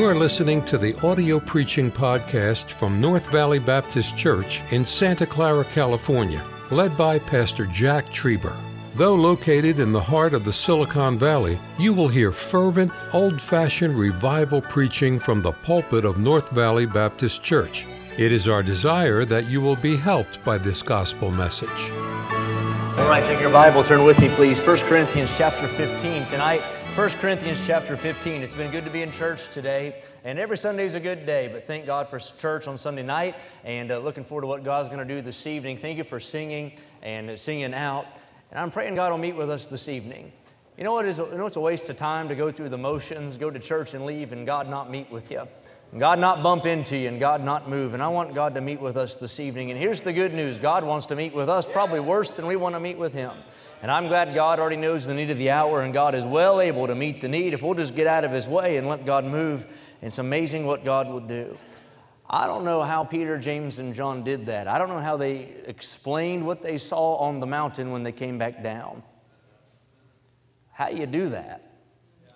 You are listening to the audio preaching podcast from North Valley Baptist Church in Santa Clara, California, led by Pastor Jack Trieber. Though located in the heart of the Silicon Valley, you will hear fervent, old fashioned revival preaching from the pulpit of North Valley Baptist Church. It is our desire that you will be helped by this gospel message. All right, take your Bible, turn with me, please. 1 Corinthians chapter 15. Tonight, 1 Corinthians chapter 15. It's been good to be in church today, and every Sunday is a good day, but thank God for church on Sunday night, and uh, looking forward to what God's going to do this evening. Thank you for singing and uh, singing out, and I'm praying God will meet with us this evening. You know what is? You know it's a waste of time to go through the motions, go to church and leave, and God not meet with you. God not bump into you and God not move. And I want God to meet with us this evening. And here's the good news God wants to meet with us, probably worse than we want to meet with Him. And I'm glad God already knows the need of the hour, and God is well able to meet the need if we'll just get out of His way and let God move. It's amazing what God will do. I don't know how Peter, James, and John did that. I don't know how they explained what they saw on the mountain when they came back down. How do you do that?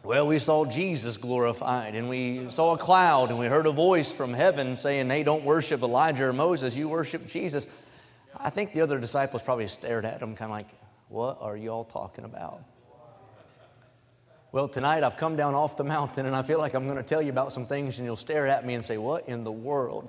Well, we saw Jesus glorified, and we saw a cloud, and we heard a voice from heaven saying, Hey, don't worship Elijah or Moses, you worship Jesus. I think the other disciples probably stared at him, kind of like, What are you all talking about? Well, tonight I've come down off the mountain, and I feel like I'm going to tell you about some things, and you'll stare at me and say, What in the world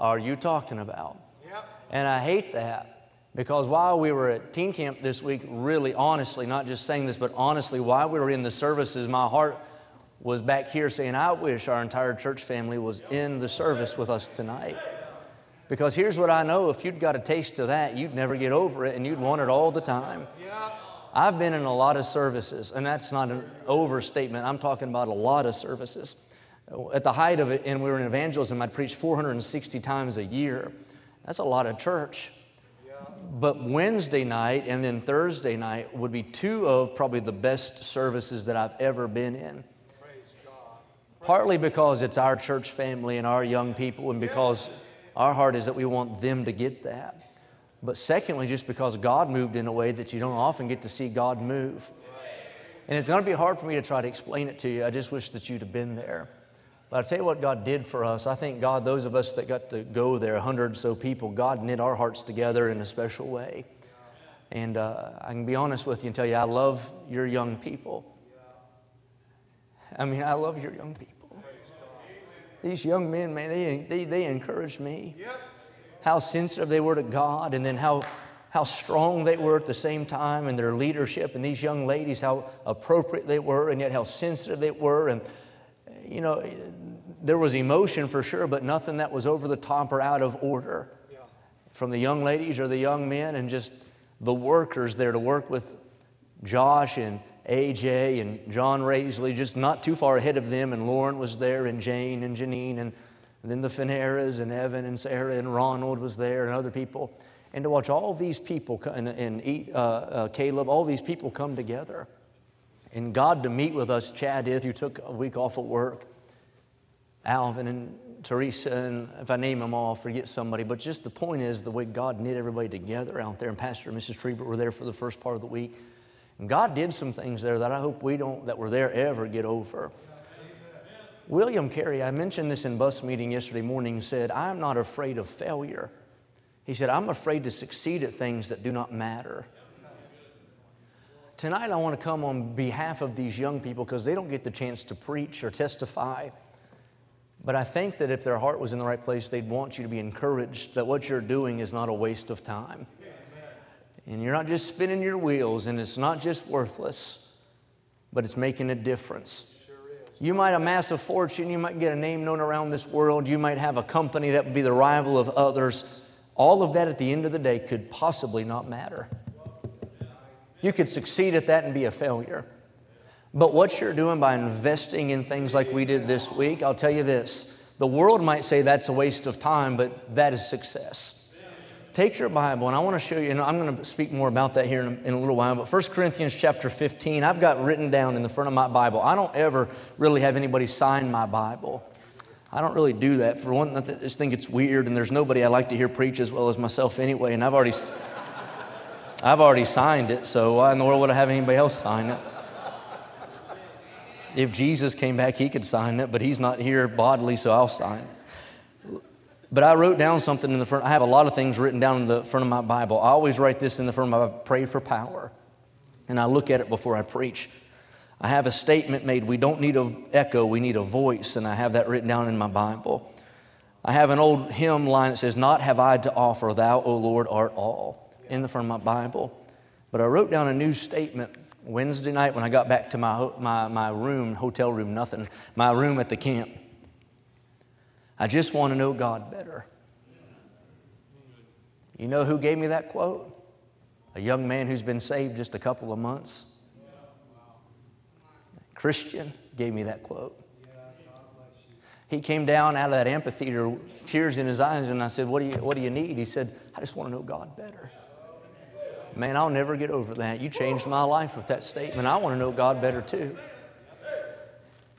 are you talking about? Yep. And I hate that. Because while we were at teen camp this week, really honestly, not just saying this, but honestly, while we were in the services, my heart was back here saying, I wish our entire church family was in the service with us tonight. Because here's what I know if you'd got a taste of that, you'd never get over it and you'd want it all the time. I've been in a lot of services, and that's not an overstatement. I'm talking about a lot of services. At the height of it, and we were in evangelism, I'd preach 460 times a year. That's a lot of church but Wednesday night and then Thursday night would be two of probably the best services that I've ever been in. Partly because it's our church family and our young people, and because our heart is that we want them to get that. But secondly, just because God moved in a way that you don't often get to see God move. And it's going to be hard for me to try to explain it to you. I just wish that you'd have been there. But I'll tell you what God did for us. I think God, those of us that got to go there, a hundred or so people, God knit our hearts together in a special way. And uh, I can be honest with you and tell you, I love your young people. I mean, I love your young people. These young men, man, they, they, they encouraged me. How sensitive they were to God, and then how, how strong they were at the same time and their leadership. And these young ladies, how appropriate they were, and yet how sensitive they were. And, you know, there was emotion for sure, but nothing that was over the top or out of order. Yeah. From the young ladies or the young men, and just the workers there to work with Josh and AJ and John Raisley, just not too far ahead of them. And Lauren was there, and Jane and Janine, and, then the Fineras and Evan and Sarah and Ronald was there, and other people. And to watch all these people and, and uh, uh, Caleb, all these people come together. And God to meet with us, Chad Ith, who took a week off of work Alvin and Teresa, and if I name them all, I'll forget somebody. But just the point is the way God knit everybody together out there, and Pastor and Mrs. Trieber were there for the first part of the week. And God did some things there that I hope we don't, that were there, ever get over. William Carey, I mentioned this in bus meeting yesterday morning, said, I'm not afraid of failure. He said, I'm afraid to succeed at things that do not matter. Tonight, I want to come on behalf of these young people because they don't get the chance to preach or testify. But I think that if their heart was in the right place, they'd want you to be encouraged that what you're doing is not a waste of time. And you're not just spinning your wheels, and it's not just worthless, but it's making a difference. You might amass a fortune, you might get a name known around this world, you might have a company that would be the rival of others. All of that at the end of the day could possibly not matter. You could succeed at that and be a failure. But what you're doing by investing in things like we did this week, I'll tell you this the world might say that's a waste of time, but that is success. Take your Bible, and I want to show you, and I'm going to speak more about that here in a, in a little while, but 1 Corinthians chapter 15, I've got written down in the front of my Bible. I don't ever really have anybody sign my Bible. I don't really do that. For one, I just think it's weird, and there's nobody I like to hear preach as well as myself anyway, and I've already, I've already signed it, so why in the world would I have anybody else sign it? If Jesus came back, he could sign it, but he's not here bodily, so I'll sign it. But I wrote down something in the front. I have a lot of things written down in the front of my Bible. I always write this in the front of my pray for power. And I look at it before I preach. I have a statement made we don't need an echo, we need a voice. And I have that written down in my Bible. I have an old hymn line that says, Not have I to offer, thou, O Lord, art all, in the front of my Bible. But I wrote down a new statement Wednesday night when I got back to my, my, my room, hotel room, nothing, my room at the camp. I just want to know God better. You know who gave me that quote? A young man who's been saved just a couple of months. Christian gave me that quote. He came down out of that amphitheater, tears in his eyes, and I said, What do you, what do you need? He said, I just want to know God better. Man, I'll never get over that. You changed my life with that statement. I want to know God better too.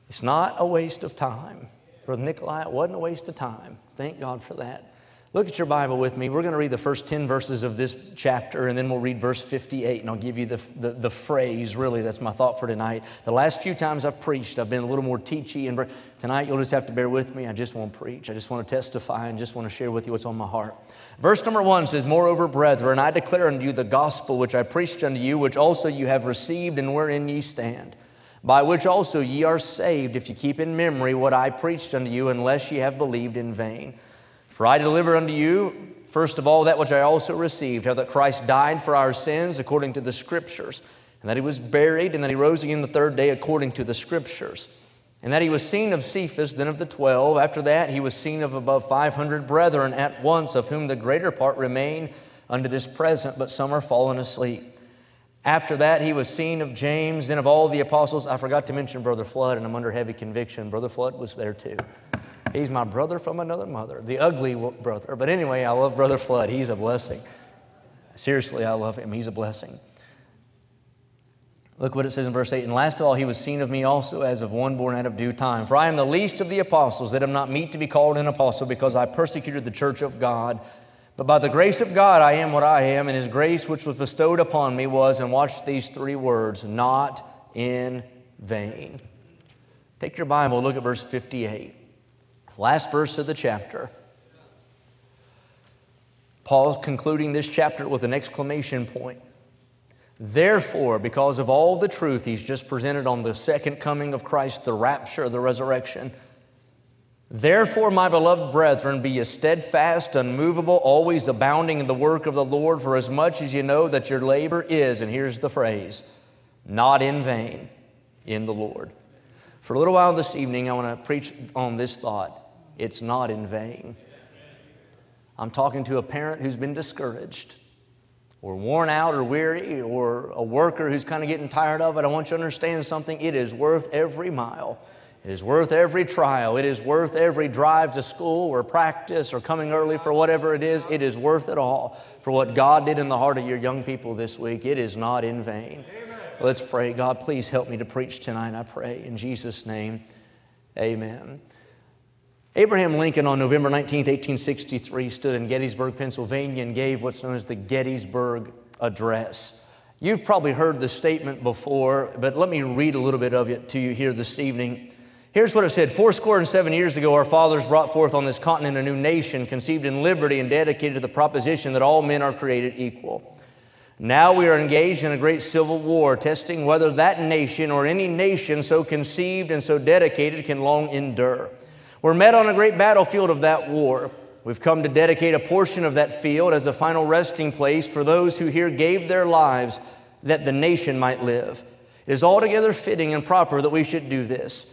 It's not a waste of time. Brother Nikolai, it wasn't a waste of time. Thank God for that. Look at your Bible with me. We're going to read the first 10 verses of this chapter, and then we'll read verse 58, and I'll give you the, the, the, phrase, really, that's my thought for tonight. The last few times I've preached, I've been a little more teachy, and tonight you'll just have to bear with me. I just want to preach. I just want to testify and just want to share with you what's on my heart. Verse number one says, Moreover, brethren, I declare unto you the gospel which I preached unto you, which also you have received, and wherein ye stand by which also ye are saved, if ye keep in memory what I preached unto you, unless ye have believed in vain. For I deliver unto you, first of all, that which I also received, how that Christ died for our sins according to the Scriptures, and that he was buried, and that he rose again the third day according to the Scriptures. And that he was seen of Cephas, then of the twelve. After that, he was seen of above five hundred brethren at once, of whom the greater part remain unto this present, but some are fallen asleep. After that, he was seen of James, then of all the apostles. I forgot to mention Brother Flood, and I'm under heavy conviction. Brother Flood was there too. He's my brother from another mother, the ugly brother. But anyway, I love Brother Flood. He's a blessing. Seriously, I love him. He's a blessing. Look what it says in verse 8. And last of all, he was seen of me also as of one born out of due time. For I am the least of the apostles, that am not meet to be called an apostle, because I persecuted the church of God. But by the grace of God, I am what I am, and His grace which was bestowed upon me was, and watch these three words, not in vain. Take your Bible, look at verse 58, last verse of the chapter. Paul's concluding this chapter with an exclamation point. Therefore, because of all the truth he's just presented on the second coming of Christ, the rapture, the resurrection, Therefore, my beloved brethren, be ye steadfast, unmovable, always abounding in the work of the Lord, for as much as you know that your labor is, and here's the phrase, not in vain in the Lord. For a little while this evening, I want to preach on this thought it's not in vain. I'm talking to a parent who's been discouraged or worn out or weary or a worker who's kind of getting tired of it. I want you to understand something. It is worth every mile it is worth every trial. It is worth every drive to school or practice or coming early for whatever it is. It is worth it all for what God did in the heart of your young people this week. It is not in vain. Amen. Let's pray. God, please help me to preach tonight, I pray. In Jesus' name, amen. Abraham Lincoln on November 19, 1863, stood in Gettysburg, Pennsylvania, and gave what's known as the Gettysburg Address. You've probably heard the statement before, but let me read a little bit of it to you here this evening. Here's what it said Four score and seven years ago, our fathers brought forth on this continent a new nation, conceived in liberty and dedicated to the proposition that all men are created equal. Now we are engaged in a great civil war, testing whether that nation or any nation so conceived and so dedicated can long endure. We're met on a great battlefield of that war. We've come to dedicate a portion of that field as a final resting place for those who here gave their lives that the nation might live. It is altogether fitting and proper that we should do this.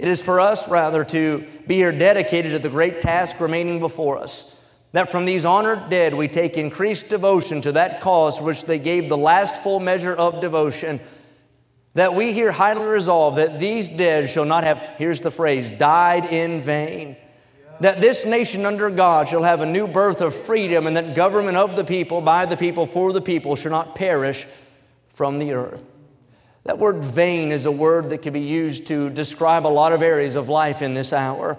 It is for us, rather, to be here dedicated to the great task remaining before us. That from these honored dead we take increased devotion to that cause which they gave the last full measure of devotion. that we here highly resolve that these dead shall not have, here's the phrase, died in vain. That this nation under God shall have a new birth of freedom, and that government of the people, by the people, for the people, shall not perish from the earth. That word vain is a word that can be used to describe a lot of areas of life in this hour.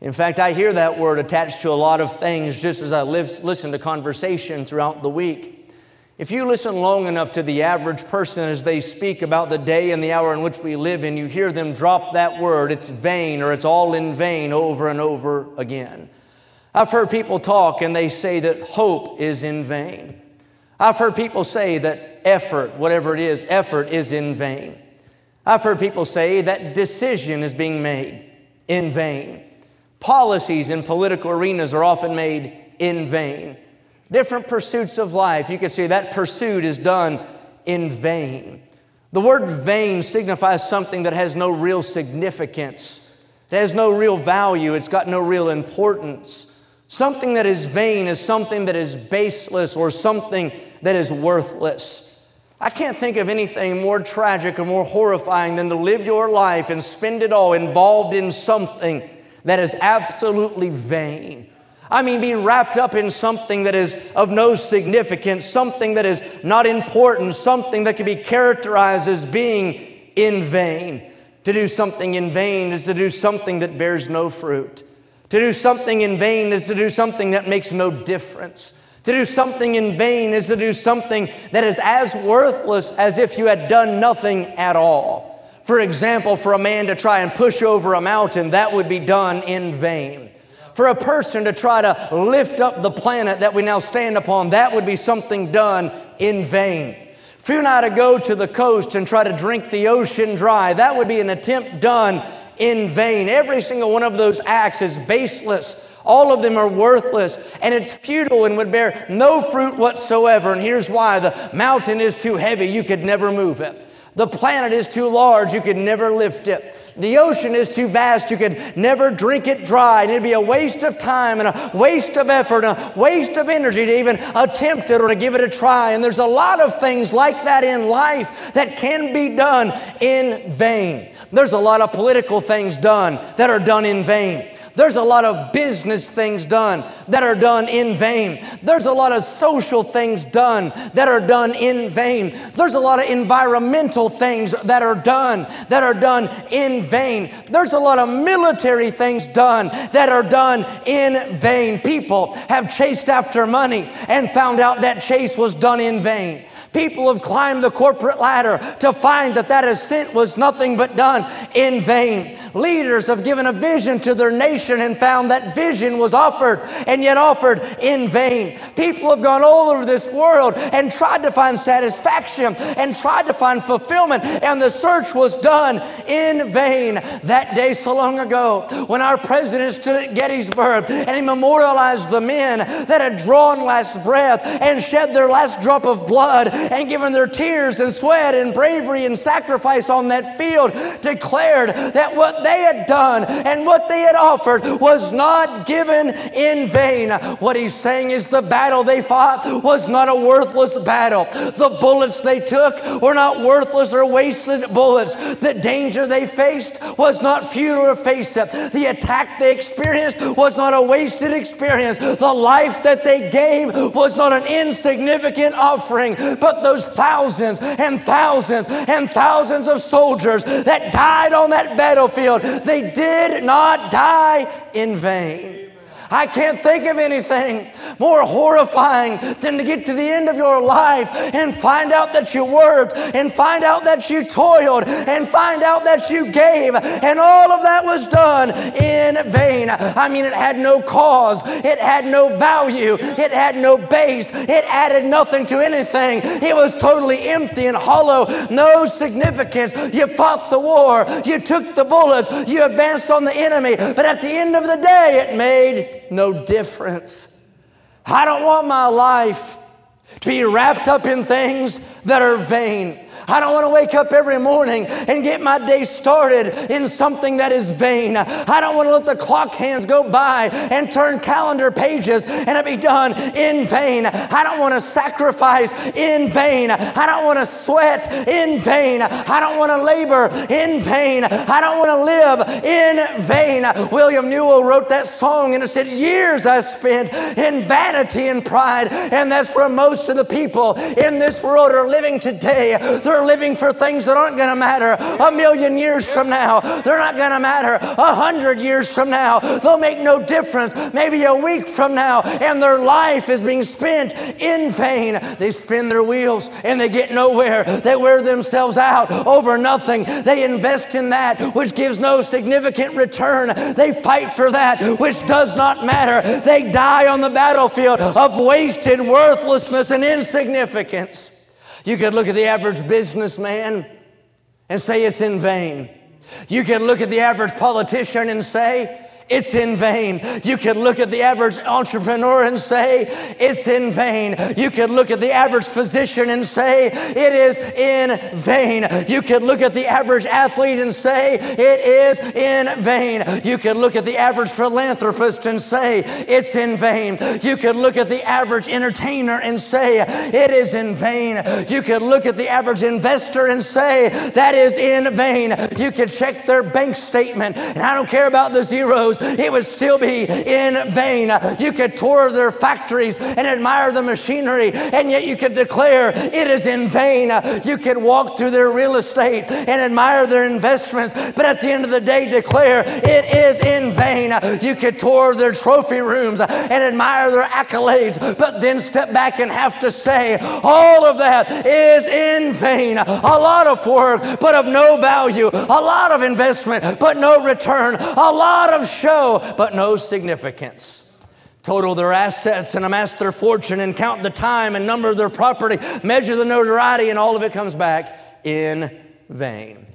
In fact, I hear that word attached to a lot of things just as I live, listen to conversation throughout the week. If you listen long enough to the average person as they speak about the day and the hour in which we live in, you hear them drop that word, it's vain or it's all in vain over and over again. I've heard people talk and they say that hope is in vain. I've heard people say that effort, whatever it is, effort is in vain. I've heard people say that decision is being made in vain. Policies in political arenas are often made in vain. Different pursuits of life, you could say that pursuit is done in vain. The word vain signifies something that has no real significance, it has no real value, it's got no real importance. Something that is vain is something that is baseless or something that is worthless. I can't think of anything more tragic or more horrifying than to live your life and spend it all involved in something that is absolutely vain. I mean, being wrapped up in something that is of no significance, something that is not important, something that can be characterized as being in vain. To do something in vain is to do something that bears no fruit. To do something in vain is to do something that makes no difference. To do something in vain is to do something that is as worthless as if you had done nothing at all. For example, for a man to try and push over a mountain, that would be done in vain. For a person to try to lift up the planet that we now stand upon, that would be something done in vain. For you and I to go to the coast and try to drink the ocean dry, that would be an attempt done in vain. Every single one of those acts is baseless. All of them are worthless and it's futile and would bear no fruit whatsoever. And here's why the mountain is too heavy, you could never move it. The planet is too large, you could never lift it. The ocean is too vast, you could never drink it dry. And it'd be a waste of time and a waste of effort and a waste of energy to even attempt it or to give it a try. And there's a lot of things like that in life that can be done in vain. There's a lot of political things done that are done in vain. There's a lot of business things done that are done in vain. There's a lot of social things done that are done in vain. There's a lot of environmental things that are done that are done in vain. There's a lot of military things done that are done in vain. People have chased after money and found out that chase was done in vain. People have climbed the corporate ladder to find that that ascent was nothing but done in vain. Leaders have given a vision to their nation and found that vision was offered and yet offered in vain. People have gone all over this world and tried to find satisfaction and tried to find fulfillment, and the search was done in vain. That day, so long ago, when our president stood at Gettysburg and he memorialized the men that had drawn last breath and shed their last drop of blood and given their tears and sweat and bravery and sacrifice on that field, declared that what they had done and what they had offered was not given in vain. What he's saying is the battle they fought was not a worthless battle. The bullets they took were not worthless or wasted bullets. The danger they faced was not futile to face it. The attack they experienced was not a wasted experience. The life that they gave was not an insignificant offering, but those thousands and thousands and thousands of soldiers that died on that battlefield, they did not die in vain. I can't think of anything more horrifying than to get to the end of your life and find out that you worked and find out that you toiled and find out that you gave. And all of that was done in vain. I mean, it had no cause, it had no value, it had no base, it added nothing to anything. It was totally empty and hollow, no significance. You fought the war, you took the bullets, you advanced on the enemy, but at the end of the day, it made no difference. I don't want my life to be wrapped up in things that are vain. I don't want to wake up every morning and get my day started in something that is vain. I don't want to let the clock hands go by and turn calendar pages and it be done in vain. I don't want to sacrifice in vain. I don't want to sweat in vain. I don't want to labor in vain. I don't want to live in vain. William Newell wrote that song and it said, Years I spent in vanity and pride. And that's where most of the people in this world are living today. They're living for things that aren't going to matter a million years from now. They're not going to matter a hundred years from now. They'll make no difference maybe a week from now. And their life is being spent in vain. They spin their wheels and they get nowhere. They wear themselves out over nothing. They invest in that which gives no significant return. They fight for that which does not matter. They die on the battlefield of wasted worthlessness and insignificance. You could look at the average businessman and say it's in vain. You could look at the average politician and say, it's in vain. You can look at the average entrepreneur and say, it's in vain. You can look at the average physician and say, it is in vain. You can look at the average athlete and say, it is in vain. You can look at the average philanthropist and say, it's in vain. You can look at the average entertainer and say, it is in vain. You can look at the average investor and say, that is in vain. You can check their bank statement, and I don't care about the zeros it would still be in vain. You could tour their factories and admire the machinery, and yet you could declare it is in vain. You could walk through their real estate and admire their investments, but at the end of the day, declare it is in vain. You could tour their trophy rooms and admire their accolades, but then step back and have to say, all of that is in vain. A lot of work, but of no value. A lot of investment, but no return. A lot of show, but no significance. Total their assets and amass their fortune and count the time and number of their property, measure the notoriety, and all of it comes back in vain.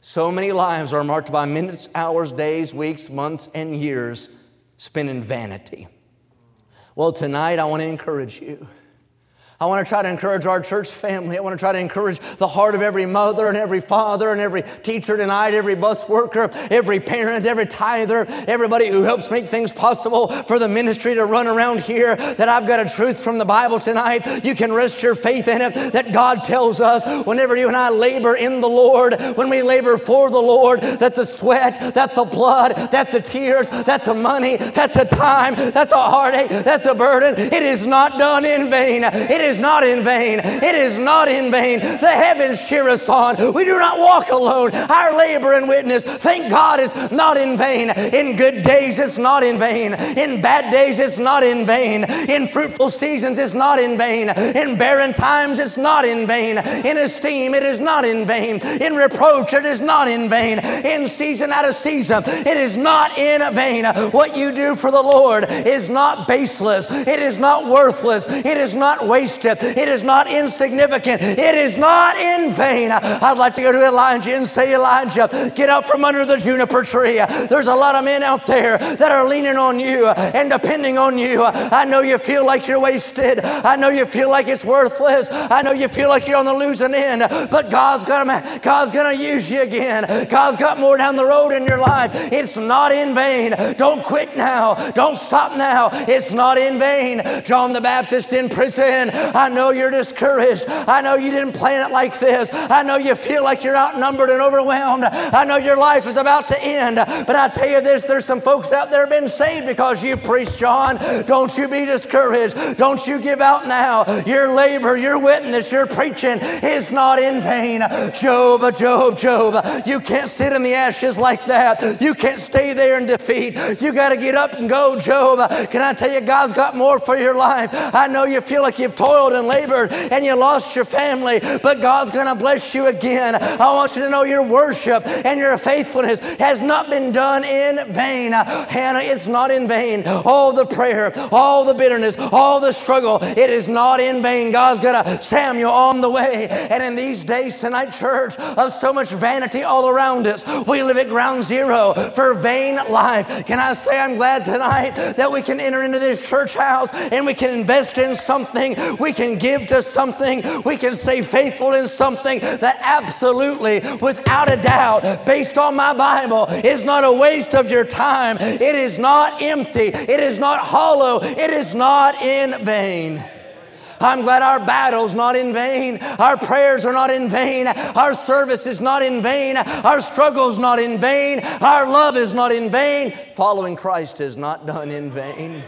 So many lives are marked by minutes, hours, days, weeks, months, and years spent in vanity. Well, tonight I want to encourage you I want to try to encourage our church family. I want to try to encourage the heart of every mother and every father and every teacher tonight, every bus worker, every parent, every tither, everybody who helps make things possible for the ministry to run around here. That I've got a truth from the Bible tonight. You can rest your faith in it. That God tells us whenever you and I labor in the Lord, when we labor for the Lord, that the sweat, that the blood, that the tears, that the money, that the time, that the heartache, that the burden, it is not done in vain. It is not in vain. It is not in vain. The heavens cheer us on. We do not walk alone. Our labor and witness, thank God, is not in vain. In good days, it's not in vain. In bad days, it's not in vain. In fruitful seasons, it's not in vain. In barren times, it's not in vain. In esteem, it is not in vain. In reproach, it is not in vain. In season out of season, it is not in vain. What you do for the Lord is not baseless. It is not worthless. It is not wasted It is not insignificant. It is not in vain. I'd like to go to Elijah and say, Elijah, get out from under the juniper tree. There's a lot of men out there that are leaning on you and depending on you. I know you feel like you're wasted. I know you feel like it's worthless. I know you feel like you're on the losing end, but God's gonna, God's gonna use you again. God's got more down the road in your life. It's not in vain. Don't quit now. Don't stop now. It's not in vain. John the Baptist in prison I know you're discouraged. I know you didn't plan it like this. I know you feel like you're outnumbered and overwhelmed. I know your life is about to end. But I tell you this there's some folks out there been saved because you preached, John. Don't you be discouraged. Don't you give out now. Your labor, your witness, your preaching is not in vain. Job, Job, Job, you can't sit in the ashes like that. You can't stay there in defeat. You got to get up and go, Job. Can I tell you, God's got more for your life? I know you feel like you've toiled toiled and labored and you lost your family, but God's going to bless you again. I want you to know your worship and your faithfulness has not been done in vain. Hannah, it's not in vain. All the prayer, all the bitterness, all the struggle, it is not in vain. God's got Samuel on the way. And in these days tonight, church, of so much vanity all around us, we live at ground zero for vain life. Can I say I'm glad tonight that we can enter into this church house and we can invest in something? We We can give to something. We can stay faithful in something that absolutely, without a doubt, based on my Bible, is not a waste of your time. It is not empty. It is not hollow. It is not in vain. I'm glad our battle's not in vain. Our prayers are not in vain. Our service is not in vain. Our struggle's not in vain. Our love is not in vain. Following Christ is not done in vain.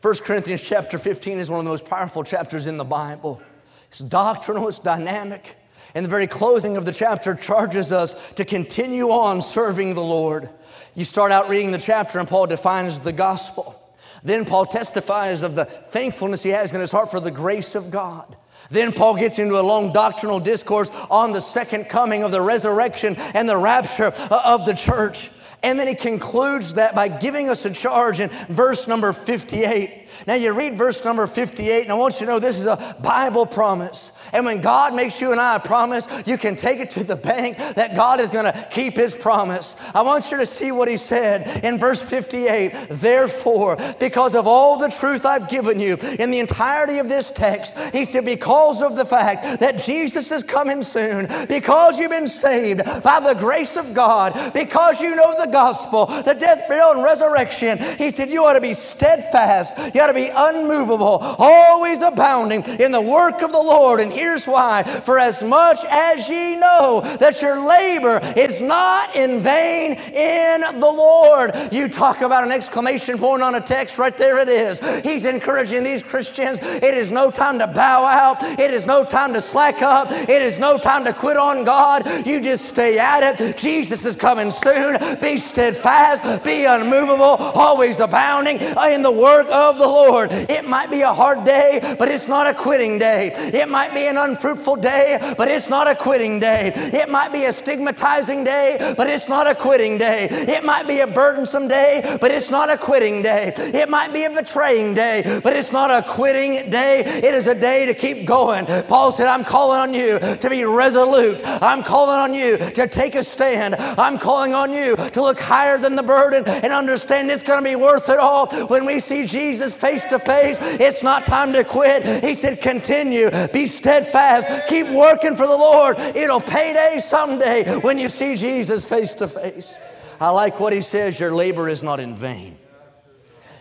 1 Corinthians chapter 15 is one of the most powerful chapters in the Bible. It's doctrinal, it's dynamic. And the very closing of the chapter charges us to continue on serving the Lord. You start out reading the chapter, and Paul defines the gospel. Then Paul testifies of the thankfulness he has in his heart for the grace of God. Then Paul gets into a long doctrinal discourse on the second coming of the resurrection and the rapture of the church. And then he concludes that by giving us a charge in verse number 58. Now you read verse number 58, and I want you to know this is a Bible promise. And when God makes you and I a promise, you can take it to the bank that God is going to keep his promise. I want you to see what he said in verse 58. Therefore, because of all the truth I've given you in the entirety of this text, he said, because of the fact that Jesus is coming soon, because you've been saved by the grace of God, because you know the gospel, the death, burial, and resurrection, he said, you ought to be steadfast. You ought to be unmovable, always abounding in the work of the Lord. And here's why For as much as ye know that your labor is not in vain in the Lord. You talk about an exclamation point on a text, right there it is. He's encouraging these Christians. It is no time to bow out, it is no time to slack up, it is no time to quit on God. You just stay at it. Jesus is coming soon. Be steadfast, be unmovable, always abounding in the work of the Lord. It might be a hard day, but it's not a quitting day. It might be an unfruitful day, but it's not a quitting day. It might be a stigmatizing day, but it's not a quitting day. It might be a burdensome day, but it's not a quitting day. It might be a betraying day, but it's not a quitting day. It is a day to keep going. Paul said, I'm calling on you to be resolute. I'm calling on you to take a stand. I'm calling on you to look higher than the burden and understand it's going to be worth it all when we see Jesus face to face. It's not time to quit. He said, continue, be steadfast, keep working for the Lord. It'll pay day someday when you see Jesus face to face. I like what he says your labor is not in vain.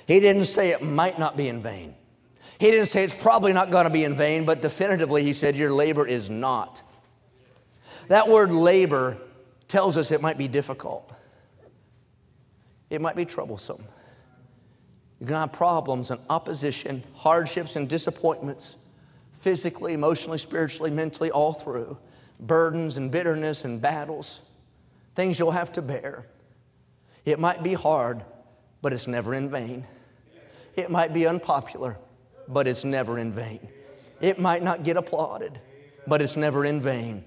He didn't say it might not be in vain. He didn't say it's probably not going to be in vain, but definitively he said your labor is not. That word labor tells us it might be difficult, it might be troublesome. You're going to have problems and opposition, hardships and disappointments, physically, emotionally, spiritually, mentally, all through. Burdens and bitterness and battles, things you'll have to bear. It might be hard, but it's never in vain. It might be unpopular, but it's never in vain. It might not get applauded, but it's never in vain.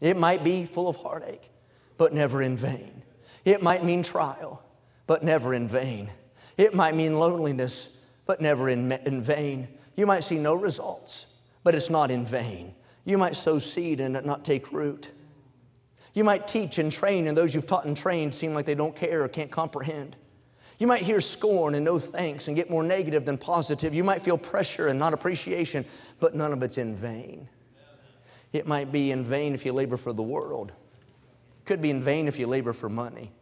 It might be full of heartache, but never in vain. It might mean trial, but never in vain. It might mean loneliness, but never in, in vain. You might see no results, but it's not in vain. You might sow seed and it not take root. You might teach and train, and those you've taught and trained seem like they don't care or can't comprehend. You might hear scorn and no thanks and get more negative than positive. You might feel pressure and not appreciation, but none of it's in vain. It might be in vain if you labor for the world. Could be in vain if you labor for money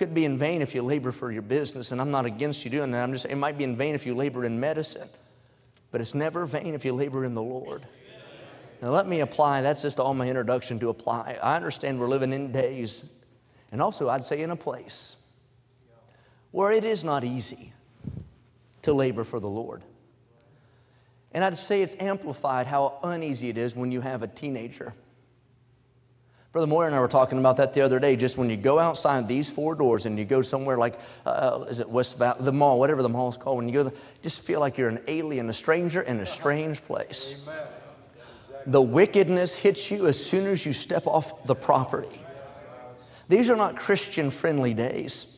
could be in vain if you labor for your business, and I'm not against you doing that. I'm just it might be in vain if you labor in medicine, but it's never vain if you labor in the Lord. Now let me apply, that's just all my introduction to apply. I understand we're living in days, and also I'd say in a place where it is not easy to labor for the Lord. And I'd say it's amplified how uneasy it is when you have a teenager Brother Moyer and I were talking about that the other day. Just when you go outside these four doors and you go somewhere like, uh, is it West Valley, the mall, whatever the mall is called, when you go there, just feel like you're an alien, a stranger in a strange place. Amen. The wickedness hits you as soon as you step off the property. These are not Christian friendly days.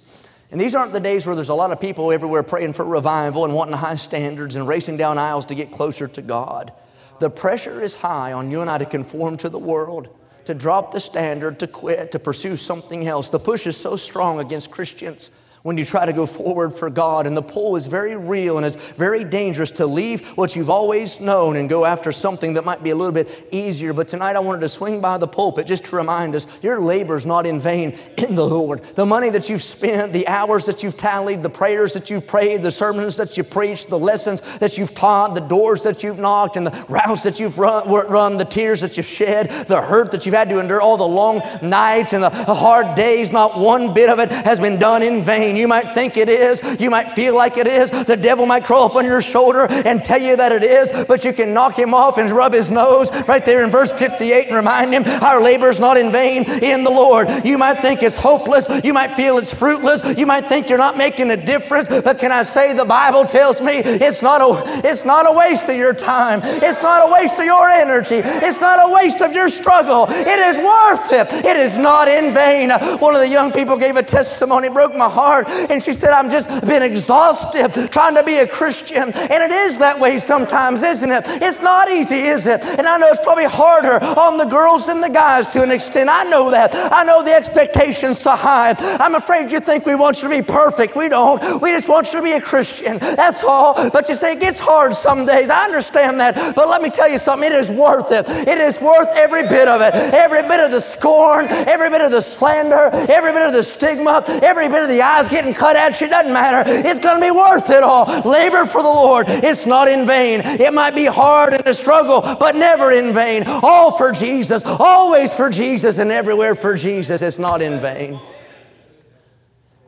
And these aren't the days where there's a lot of people everywhere praying for revival and wanting high standards and racing down aisles to get closer to God. The pressure is high on you and I to conform to the world to drop the standard, to quit, to pursue something else. The push is so strong against Christians. When you try to go forward for God. And the pull is very real and it's very dangerous to leave what you've always known and go after something that might be a little bit easier. But tonight I wanted to swing by the pulpit just to remind us your labor's not in vain in the Lord. The money that you've spent, the hours that you've tallied, the prayers that you've prayed, the sermons that you preached, the lessons that you've taught, the doors that you've knocked, and the routes that you've run, run the tears that you've shed, the hurt that you've had to endure, all the long nights and the hard days, not one bit of it has been done in vain. You might think it is. You might feel like it is. The devil might crawl up on your shoulder and tell you that it is, but you can knock him off and rub his nose right there in verse 58 and remind him our labor is not in vain in the Lord. You might think it's hopeless. You might feel it's fruitless. You might think you're not making a difference, but can I say the Bible tells me it's not a, it's not a waste of your time. It's not a waste of your energy. It's not a waste of your struggle. It is worth it. It is not in vain. One of the young people gave a testimony, broke my heart heart. And she said, I'm just been exhausted trying to be a Christian. And it is that way sometimes, isn't it? It's not easy, is it? And I know it's probably harder on the girls than the guys to an extent. I know that. I know the expectations so high. I'm afraid you think we want you to be perfect. We don't. We just want you to be a Christian. That's all. But you say it gets hard some days. I understand that. But let me tell you something. It is worth it. It is worth every bit of it. Every bit of the scorn, every bit of the slander, every bit of the stigma, every bit of the eyes getting cut at you, doesn't matter. It's going to be worth it all. Labor for the Lord. It's not in vain. It might be hard and a struggle, but never in vain. All for Jesus, always for Jesus, and everywhere for Jesus. It's not in vain.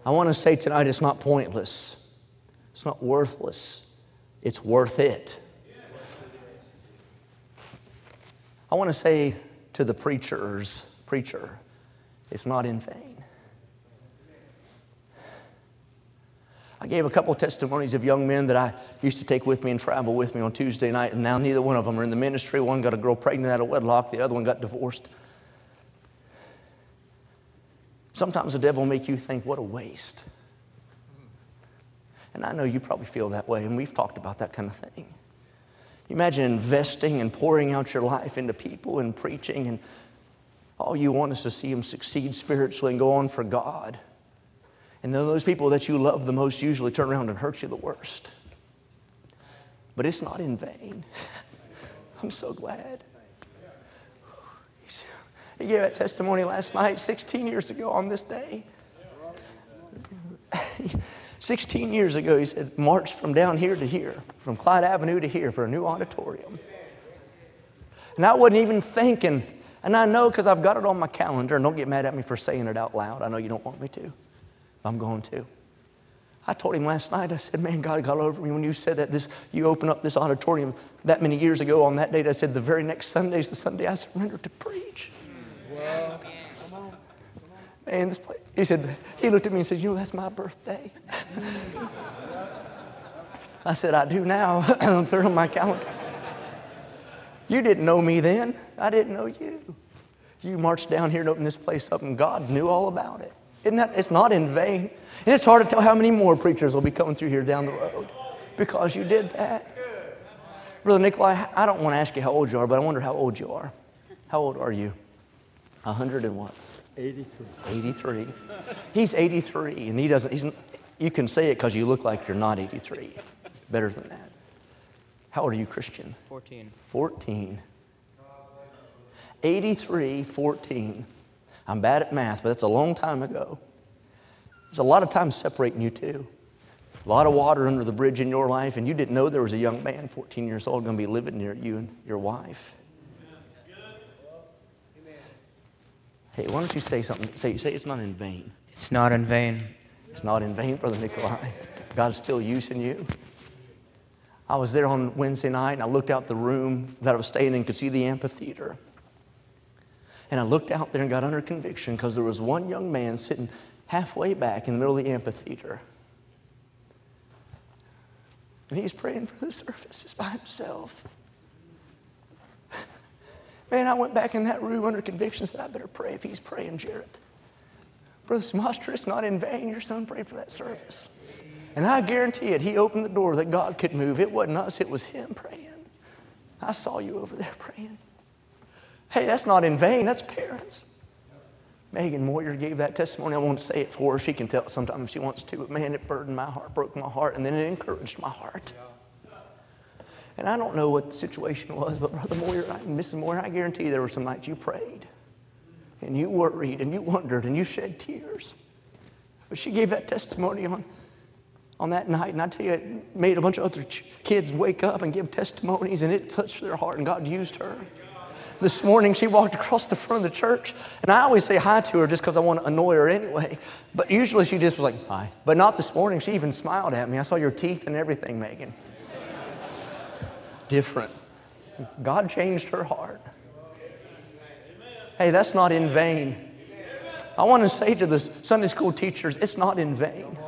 I want to say tonight it's not pointless, it's not worthless, it's worth it. I want to say to the preachers, preacher, it's not in vain. I gave a couple testimonies of young men that I used to take with me and travel with me on Tuesday night, and now neither one of them are in the ministry. One got a girl pregnant out of wedlock, the other one got divorced. Sometimes the devil will make you think, what a waste. And I know you probably feel that way, and we've talked about that kind of thing. You imagine investing and pouring out your life into people and preaching, and all you want is to see them succeed spiritually and go on for God. And then those people that you love the most usually turn around and hurt you the worst. But it's not in vain. I'm so glad. He gave that testimony last night, 16 years ago on this day. 16 years ago, he said, marched from down here to here, from Clyde Avenue to here for a new auditorium. And I wasn't even thinking, and I know because I've got it on my calendar, and don't get mad at me for saying it out loud. I know you don't want me to. I'm going to. I told him last night, I said, man, God got over me when you said that this, you open up this auditorium that many years ago on that date. I said, the very next Sunday is the Sunday I surrendered to preach. Well, come on. Man, this place, he said, he looked at me and said, you know, that's my birthday. I said, I do now. Put it on my calendar. You didn't know me then. I didn't know you. You marched down here and opened this place up, and God knew all about it. Isn't that, it's not in vain. And it's hard to tell how many more preachers will be coming through here down the road because you did that. Brother Nikolai, I don't want to ask you how old you are, but I wonder how old you are. How old are you? A hundred and what? 83. 83. He's 83, and he doesn't, he's, you can say it because you look like you're not 83. Better than that. How old are you, Christian? 14. 14. 83, 14. I'm bad at math, but that's a long time ago. There's a lot of time separating you two. A lot of water under the bridge in your life, and you didn't know there was a young man, 14 years old, going to be living near you and your wife. Hey, why don't you say something? Say, say it's not in vain. It's not in vain. It's not in vain, Brother Nikolai. God's still using you. I was there on Wednesday night, and I looked out the room that I was staying in, could see the amphitheater. And I looked out there and got under conviction because there was one young man sitting halfway back in the middle of the amphitheater. And he's praying for the services by himself. Man, I went back in that room under conviction said, I better pray if he's praying, Jared. Brother Smastra, it's not in vain your son prayed for that service. And I guarantee it, he opened the door that God could move. It wasn't us, it was him praying. I saw you over there praying. Hey, that's not in vain, that's parents. Megan Moyer gave that testimony. I won't say it for her. She can tell it if she wants to. But man, it burdened my heart, broke my heart, and then it encouraged my heart. And I don't know what the situation was, but Brother Moyer and Mrs. Moyer, I guarantee there were some nights you prayed and you worried and you wondered and you shed tears. But she gave that testimony on, on that night, and I tell you, it made a bunch of other kids wake up and give testimonies, and it touched their heart, and God used her. This morning, she walked across the front of the church, and I always say hi to her just because I want to annoy her anyway. But usually she just was like, hi. But not this morning. She even smiled at me. I saw your teeth and everything, Megan. Different. God changed her heart. Hey, that's not in vain. I want to say to the Sunday school teachers, it's not in vain.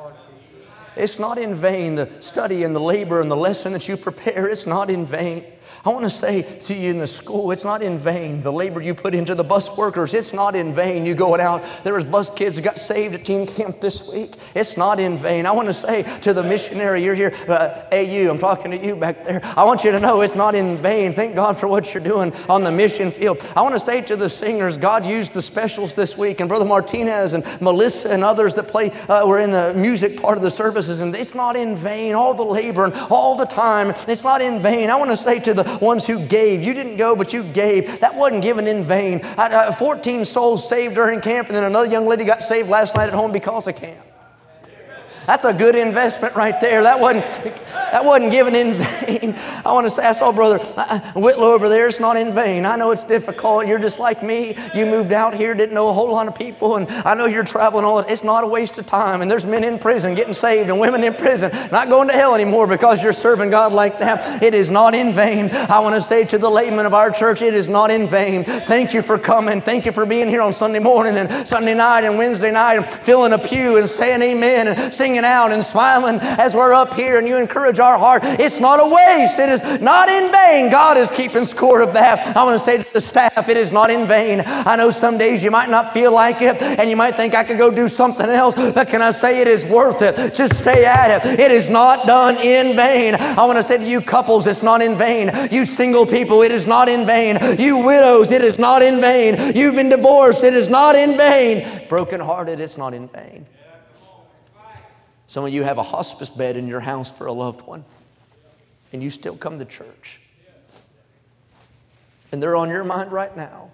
It's not in vain the study and the labor and the lesson that you prepare. It's not in vain. I want to say to you in the school, it's not in vain. The labor you put into the bus workers, it's not in vain. You going out, there was bus kids that got saved at teen camp this week. It's not in vain. I want to say to the missionary, you're here, uh, AU, I'm talking to you back there. I want you to know it's not in vain. Thank God for what you're doing on the mission field. I want to say to the singers, God used the specials this week, and Brother Martinez and Melissa and others that play uh, were in the music part of the services, and it's not in vain. All the labor and all the time, it's not in vain. I want to say to the ones who gave. You didn't go, but you gave. That wasn't given in vain. I, uh, 14 souls saved during camp, and then another young lady got saved last night at home because of camp. That's a good investment right there. That wasn't, that wasn't given in vain. I want to say, I saw Brother uh, uh, Whitlow over there. It's not in vain. I know it's difficult. You're just like me. You moved out here, didn't know a whole lot of people, and I know you're traveling all. It's not a waste of time. And there's men in prison getting saved and women in prison not going to hell anymore because you're serving God like that. It is not in vain. I want to say to the laymen of our church, it is not in vain. Thank you for coming. Thank you for being here on Sunday morning and Sunday night and Wednesday night and filling a pew and saying amen and singing singing out and smiling as we're up here and you encourage our heart. It's not a waste. It is not in vain. God is keeping score of that. I want to say to the staff, it is not in vain. I know some days you might not feel like it and you might think I could go do something else, but can I say it is worth it? Just stay at it. It is not done in vain. I want to say to you couples, it's not in vain. You single people, it is not in vain. You widows, it is not in vain. You've been divorced, it is not in vain. Brokenhearted, it's not in vain. Some of you have a hospice bed in your house for a loved one, and you still come to church. And they're on your mind right now.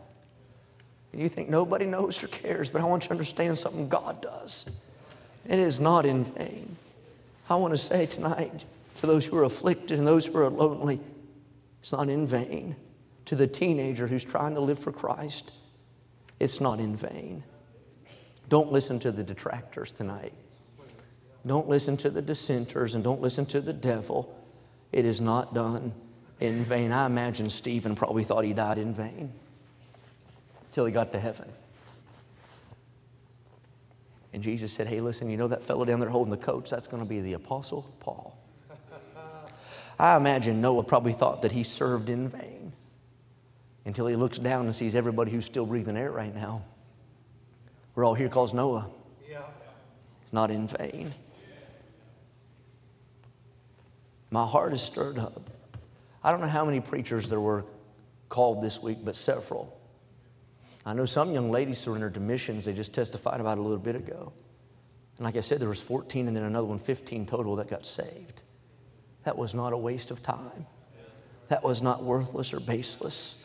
And you think nobody knows or cares, but I want you to understand something God does. It is not in vain. I want to say tonight to those who are afflicted and those who are lonely, it's not in vain. To the teenager who's trying to live for Christ, it's not in vain. Don't listen to the detractors tonight. Don't listen to the dissenters and don't listen to the devil. It is not done in vain. I imagine Stephen probably thought he died in vain until he got to heaven. And Jesus said, Hey, listen, you know that fellow down there holding the coats? That's going to be the Apostle Paul. I imagine Noah probably thought that he served in vain until he looks down and sees everybody who's still breathing air right now. We're all here because Noah. Yeah. It's not in vain. My heart is stirred up. I don't know how many preachers there were called this week, but several. I know some young ladies surrendered to missions. They just testified about a little bit ago. And like I said, there was 14 and then another one, 15 total that got saved. That was not a waste of time. That was not worthless or baseless.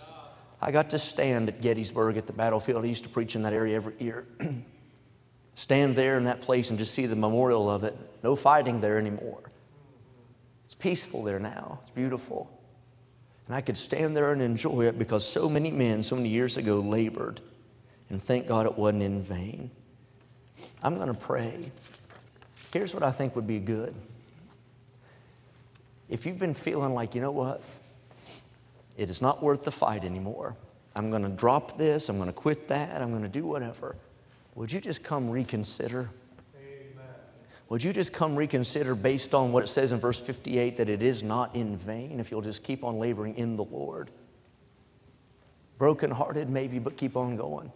I got to stand at Gettysburg at the battlefield. I used to preach in that area every year. stand there in that place and just see the memorial of it. No fighting there anymore. Peaceful there now, it's beautiful. And I could stand there and enjoy it because so many men, so many years ago, labored. And thank God it wasn't in vain. I'm going to pray. Here's what I think would be good. If you've been feeling like, you know what, it is not worth the fight anymore, I'm going to drop this, I'm going to quit that, I'm going to do whatever, would you just come reconsider? Would you just come reconsider based on what it says in verse 58 that it is not in vain if you'll just keep on laboring in the Lord? Brokenhearted, maybe, but keep on going.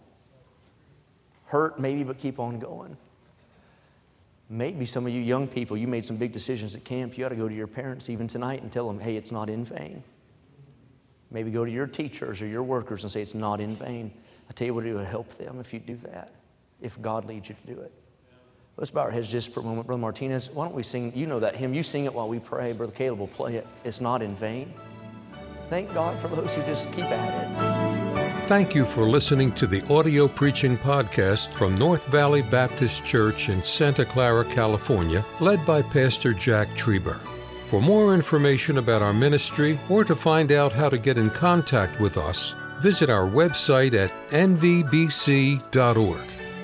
Hurt, maybe, but keep on going. Maybe some of you young people, you made some big decisions at camp. You ought to go to your parents even tonight and tell them, hey, it's not in vain. Maybe go to your teachers or your workers and say, it's not in vain. I tell you what, it would help them if you do that. if God leads you to do it. Let's bow our heads just for a moment. Brother Martinez, why don't we sing? You know that hymn. You sing it while we pray. Brother Caleb will play it. It's not in vain. Thank God for those who just keep at it. Thank you for listening to the audio preaching podcast from North Valley Baptist Church in Santa Clara, California, led by Pastor Jack Trieber. For more information about our ministry or to find out how to get in contact with us, visit our website at nvbc.org.